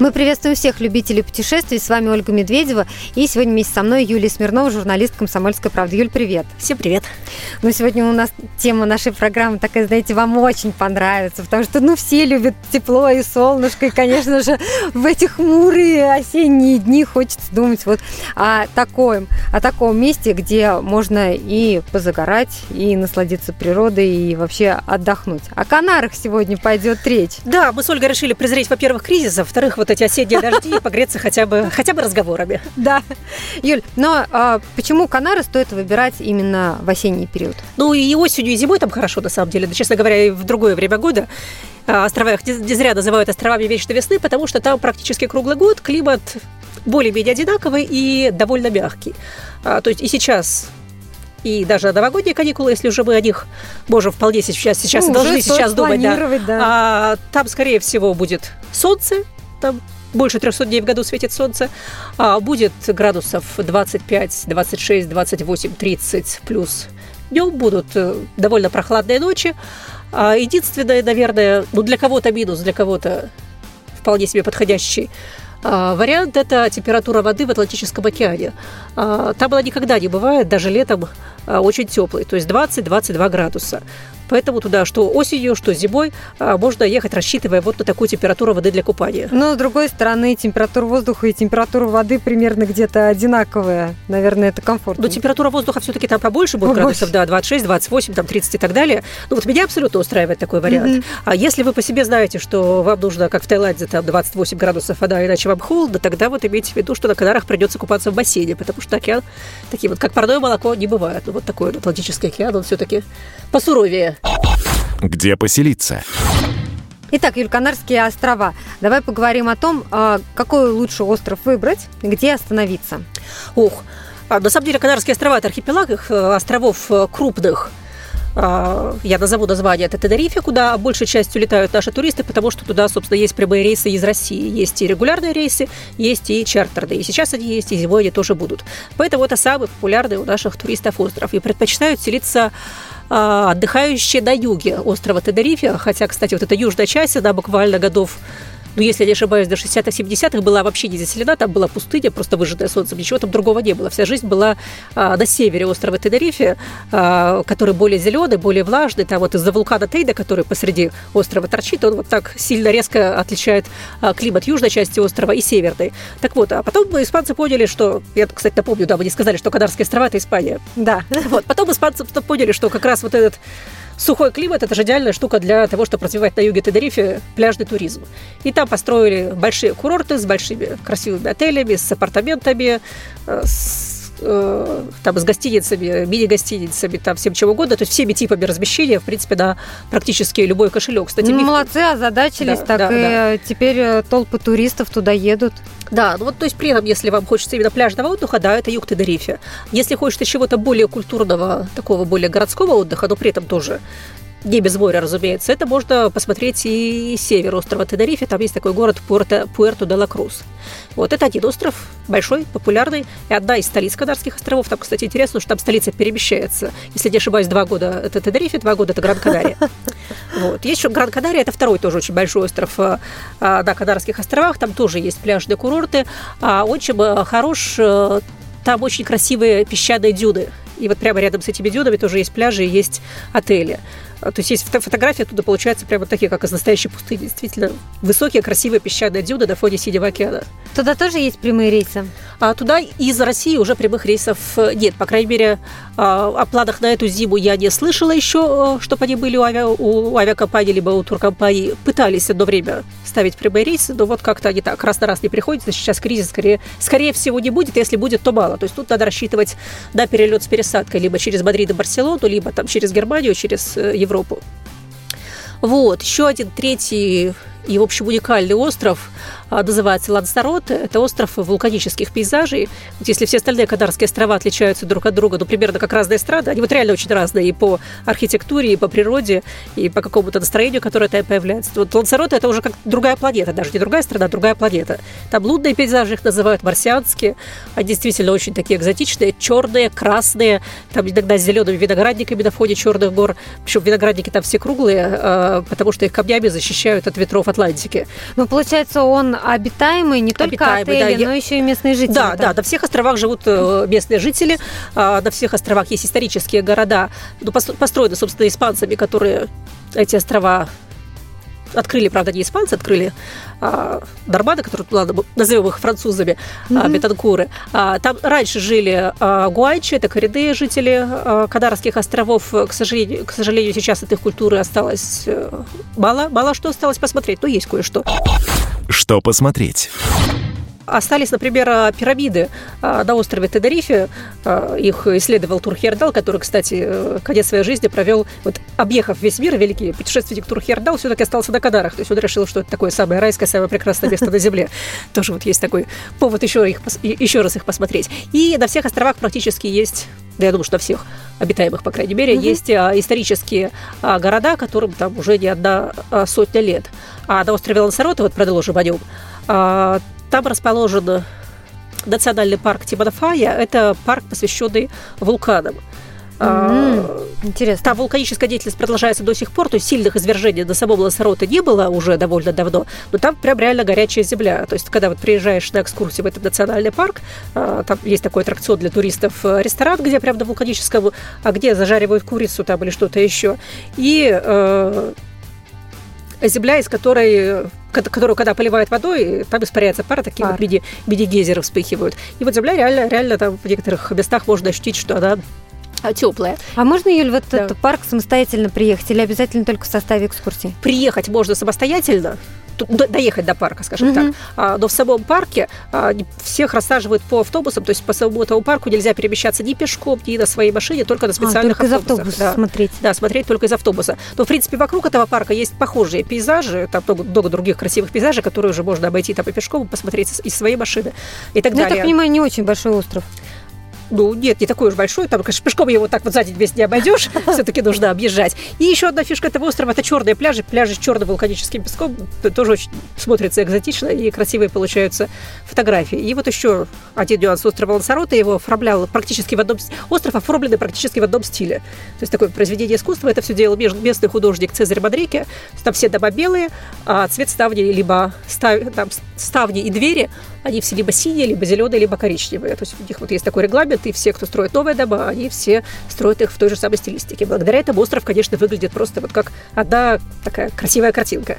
Мы приветствуем всех любителей путешествий. С вами Ольга Медведева. И сегодня вместе со мной Юлия Смирнова, журналист «Комсомольской правды». Юль, привет. Всем привет. Ну, сегодня у нас тема нашей программы такая, знаете, вам очень понравится, потому что, ну, все любят тепло и солнышко, и, конечно же, в эти хмурые осенние дни хочется думать вот о таком, о таком месте, где можно и позагорать, и насладиться природой, и вообще отдохнуть. О Канарах сегодня пойдет речь. Да, мы с Ольгой решили презреть, во-первых, кризис, а во-вторых, вот эти осенние дожди и погреться хотя бы, хотя бы разговорами. Да. Юль, но а, почему Канары стоит выбирать именно в осенний период? Ну и осенью, и зимой там хорошо, на самом деле. Да, честно говоря, и в другое время года а, острова их не зря называют островами вечной весны, потому что там практически круглый год климат более-менее одинаковый и довольно мягкий. А, то есть и сейчас и даже новогодние каникулы, если уже мы о них можем вполне сейчас, сейчас Ну, должны сейчас думать, да. планировать, да. А, там, скорее всего, будет солнце, там больше 300 дней в году светит солнце, а, будет градусов 25, 26, 28, 30 плюс. Днем будут э, довольно прохладные ночи. А, единственное, наверное, ну для кого-то минус, для кого-то вполне себе подходящий а, вариант – это температура воды в Атлантическом океане. А, Там она никогда не бывает, даже летом очень теплой, то есть 20-22 градуса. Поэтому туда что осенью, что зимой а, можно ехать, рассчитывая вот на такую температуру воды для купания. Но, с другой стороны, температура воздуха и температура воды примерно где-то одинаковая. Наверное, это комфортно. Но температура воздуха все-таки там побольше будет Побольше. градусов, да, 26, 28, там 30 и так далее. Ну вот меня абсолютно устраивает такой вариант. А если вы по себе знаете, что вам нужно, как в Таиланде, там 28 градусов вода, иначе вам холодно, тогда вот имейте в виду, что на Канарах придется купаться в бассейне, потому что океан такие вот, как парное молоко, не бывает. Ну вот такой вот Атлантический океан, он все-таки посуровее. Где поселиться? Итак, Юль, Канарские острова. Давай поговорим о том, а, какой лучше остров выбрать, где остановиться. Ох, а, на самом деле Канарские острова – это архипелаг их э, островов э, крупных. А, Я назову название. Это Тенерифе, куда большей частью летают наши туристы, потому что туда, собственно, есть прямые рейсы из России. Есть и регулярные рейсы, есть и чартерные. И сейчас они есть, и зимой они тоже будут. Поэтому это самый популярный у наших туристов остров. И предпочитают селиться а, отдыхающие на юге острова Тенерифе. Хотя, кстати, вот эта южная часть, она буквально годов ну, если я не ошибаюсь, до 60-х, 70-х была вообще не заселена, там была пустыня, просто выжатая солнцем, ничего там другого не было. Вся жизнь была а, на севере острова Тенерифе, а, который более зеленый, более влажный. Там вот из-за вулкана Тейда, который посреди острова торчит, он вот так сильно резко отличает а, климат южной части острова и северной. Так вот, а потом испанцы поняли, что, я, кстати, напомню, да, вы не сказали, что Канарские острова – это Испания. Да. Вот. Потом испанцы поняли, что как раз вот этот сухой климат – это же идеальная штука для того, чтобы развивать на юге Тенерифе пляжный туризм. И там построили большие курорты с большими красивыми отелями, с апартаментами, э, с там, с гостиницами, мини-гостиницами, там, всем чем угодно, то есть всеми типами размещения, в принципе, на практически любой кошелек. Кстати, Ну, молодцы, озадачились, Да, так да, и да. э, теперь э, толпы туристов туда едут. Да, ну вот, то есть при этом, если вам хочется именно пляжного отдыха, да, это юг Тенерифе. Если хочется чего-то более культурного, такого более городского отдыха, но при этом тоже не без моря, разумеется, это можно посмотреть и север острова Тенерифе. Там есть такой город Пуэрто, Пуэрто де ла Крус. Вот это один остров, большой, популярный, и одна из столиц Канарских островов. Там, кстати, интересно, что там столица перемещается. Если не ошибаюсь, два года это Тенерифе, два года это Гран-Канария. Вот. Есть еще Гран-Канария, это второй тоже очень большой остров э, а, на Канарских островах. Там тоже есть пляжные курорты. А, Очень э, хорош, э, там очень красивые песчаные дюны. И вот прямо рядом с этими дюнами тоже есть пляжи и есть отели. А, То есть есть фото- фотографии оттуда получаются прямо такие, как из настоящей пустыни. Действительно, высокие, красивые песчаные дюны на фоне синего океана. Туда тоже есть прямые рейсы? А туда из России уже прямых рейсов э, нет. По крайней мере, а, о планах на эту зиму я не слышала еще, чтобы они были у, авиа, у авиакомпании либо у туркомпании. Пытались одно время ставить прямые рейсы, но вот как-то они так раз на раз не приходится. Сейчас кризис, скорее, скорее всего, не будет. Если будет, то мало. То есть тут надо рассчитывать на перелет с пересадкой либо через Мадрид и Барселону, либо там через Германию, через э, Европу. Вот, еще один третий и, в общем, уникальный остров, а, называется Лансароте. Это остров вулканических пейзажей. Вот если все остальные Канарские острова отличаются друг от друга, ну, примерно как разные страны, они вот реально очень разные и по архитектуре, и по природе, и по какому-то настроению, которое там появляется. Вот Лансароте – это уже как другая планета, даже не другая страна, а другая планета. Там лунные пейзажи, их называют марсианские. Они действительно очень такие экзотичные, черные, красные, там иногда с зелеными виноградниками на фоне черных гор. Причем виноградники там все круглые, а, потому что их камнями защищают от ветров Атлантики. Ну, получается, он обитаемый не только обитаемый, отели, да, но еще и местные жители. Да, да, на всех островах живут э, местные жители, на всех островах есть исторические города, ну, построены, собственно, испанцами, которые эти острова открыли, правда, не испанцы, открыли а, Дарбада, которые, ладно, назовем их французами, mm-hmm. а, Бетанкуры. А, там раньше жили а, гуайчи, это коренные жители а, Канарских островов. К сожалению, к сожалению, сейчас от их культуры осталось а, мало, мало что осталось посмотреть, но есть кое-что. Что посмотреть? Остались, например, а, пирамиды а, на острове Тенерифе. А, их исследовал Тур Хердал, который, кстати, э, конец своей жизни провел, вот, объехав весь мир, великий путешественник Тур Хердал все-таки остался на Кадарах. То есть он решил, что это такое самое райское, самое прекрасное место на Земле. Тоже вот есть такой повод еще, их, еще раз их посмотреть. И на всех островах практически есть да я думаю, что на всех обитаемых, по крайней мере, mm-hmm. есть а, исторические а, города, которым там уже не одна а, сотня лет. А на острове Лансароте, вот продолжим о нем, а, там расположен национальный парк Тимофая. Это парк, посвященный вулканам. Mm-hmm. Интересно. Там вулканическая деятельность продолжается до сих пор, то есть сильных извержений до самого Лассарота не было уже довольно давно, но там прям реально горячая земля. То есть, когда вот приезжаешь на экскурсию в этот национальный парк, а, там есть такой аттракцион для туристов, э, ресторан, где прям на вулканическом, а где зажаривают курицу там или что-то еще. И э, земля, из которой которую, когда поливают водой, там испаряется пара, такие Пар. вот мини, мини-гейзеры вспыхивают. И вот земля реально, реально там в некоторых местах можно ощутить, что она а, теплая. А можно, Юль, в этот да. парк самостоятельно приехать или обязательно только в составе экскурсии? Приехать можно самостоятельно, доехать до парка, скажем угу. так. А, но в самом парке а, всех рассаживают по автобусам, то есть по самому этому парку нельзя перемещаться ни пешком, ни на своей машине, только на специальных а, только автобусах. Из автобуса да. смотреть. Да, смотреть только из автобуса. Но, в принципе, вокруг этого парка есть похожие пейзажи, там много, много других красивых пейзажей, которые уже можно обойти там и пешком, посмотреть из своей машины и так но далее. Я так понимаю, не очень большой остров ну, нет, не такой уж большой, там, конечно, пешком его так вот сзади весь не обойдешь, все-таки нужно объезжать. И еще одна фишка этого острова – это черные пляжи, пляжи с черным вулканическим песком, тоже очень смотрится экзотично и красивые получаются фотографии. И вот еще один нюанс острова Лансарота, его оформлял практически в одном... Остров оформленный практически в одном стиле. То есть такое произведение искусства, это все делал местный художник Цезарь Мадрике, там все дома белые, а цвет ставни либо став... там, ставни и двери они все либо синие, либо зеленые, либо коричневые. То есть у них вот есть такой регламент, и все, кто строит новые дома, они все строят их в той же самой стилистике. Благодаря этому остров, конечно, выглядит просто вот как одна такая красивая картинка.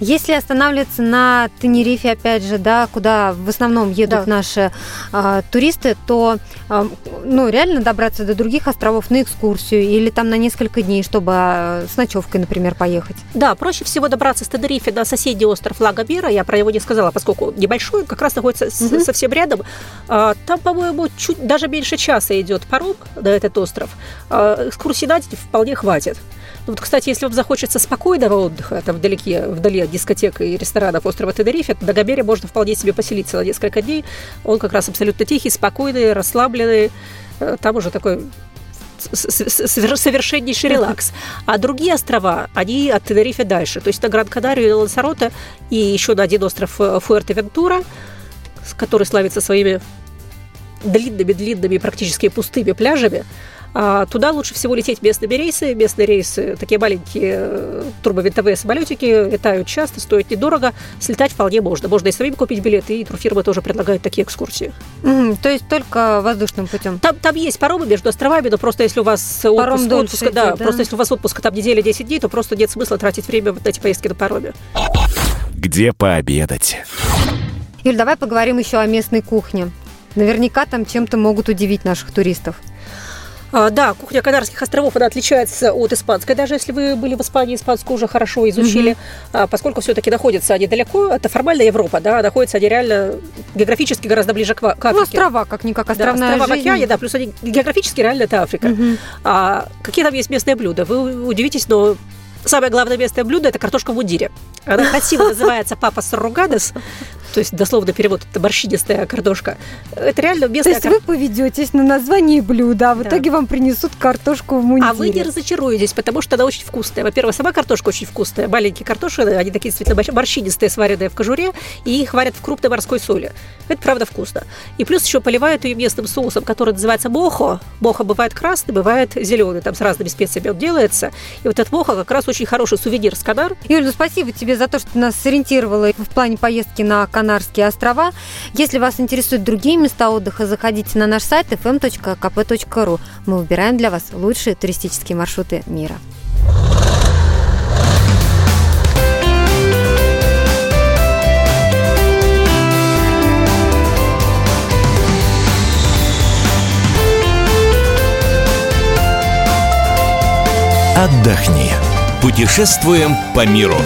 Если останавливаться на Тенерифе, опять же, да, куда в основном едут да. наши а, туристы, то а, ну, реально добраться до других островов на экскурсию или там на несколько дней, чтобы а, с ночевкой, например, поехать? Да, проще всего добраться с Тенерифе на соседний остров Лагомера. Я про него не сказала, поскольку небольшой, как раз находится угу. совсем рядом. А, там, по-моему, чуть даже меньше часа идет паром на этот остров. А, экскурсии на день вполне хватит. Ну, вот, кстати, если вам захочется спокойного отдыха, там вдалеке, вдали от дискотек и ресторанов острова Тенерифе, на Гомере можно вполне себе поселиться на несколько дней. Он как раз абсолютно тихий, спокойный, расслабленный. Э, там уже такой совершеннейший релакс. А другие острова, они от Тенерифе дальше. То есть на Гран-Канарию и Лансароте и еще на один остров э, Фуэрте-Вентура – который славится своими длинными-длинными, практически пустыми пляжами, туда лучше всего лететь местными рейсы. Местные рейсы, такие маленькие э, турбовинтовые самолетики, летают часто, стоят недорого. Слетать вполне можно. Можно и самим купить билеты, и турфирмы тоже предлагают такие экскурсии. Mm, то есть только воздушным путем? Там, там есть паромы между островами, но просто если у вас Паром отпуск, отпуск идет, да, да, просто если у вас отпуск там неделя 10 дней, то просто нет смысла тратить время на эти поездки на пароме. Где пообедать? Юль, давай поговорим еще о местной кухне. Наверняка там чем-то могут удивить наших туристов. А, да, кухня Канарских островов она отличается от испанской. Даже если вы были в Испании, испанскую уже хорошо изучили, mm-hmm. поскольку все-таки находятся они далеко, это формально Европа, да, находятся они реально географически гораздо ближе к, к Африке. Ну, острова, как-никак, островная да, острова жизнь. в океане, да, плюс они географически реально это Африка. Mm-hmm. А какие там есть местные блюда? Вы удивитесь, но самое главное местное блюдо – это картошка в мундире. Она красиво называется «Папа Саругадес», то есть дословно перевод это борщинистая картошка. Это реально местная То есть вы поведетесь на название блюда, а в Да. итоге вам принесут картошку в мундире. А вы не разочаруетесь, потому что она очень вкусная. Во-первых, сама картошка очень вкусная. Маленькие картошины, они такие действительно борщ- борщинистые, сваренные в кожуре, и их варят в крупной морской соли. Это правда вкусно. И плюс еще поливают ее местным соусом, который называется мохо. Мохо бывает красный, бывает зеленый, там с разными специями он делается. И вот этот мохо как раз очень хороший сувенир с Канар. Юль, ну спасибо тебе за то, что ты нас сориентировала в плане поездки на Канарские острова. Если вас интересуют другие места отдыха, заходите на наш сайт fm.kp.ru. Мы выбираем для вас лучшие туристические маршруты мира. Отдохни. Путешествуем по миру.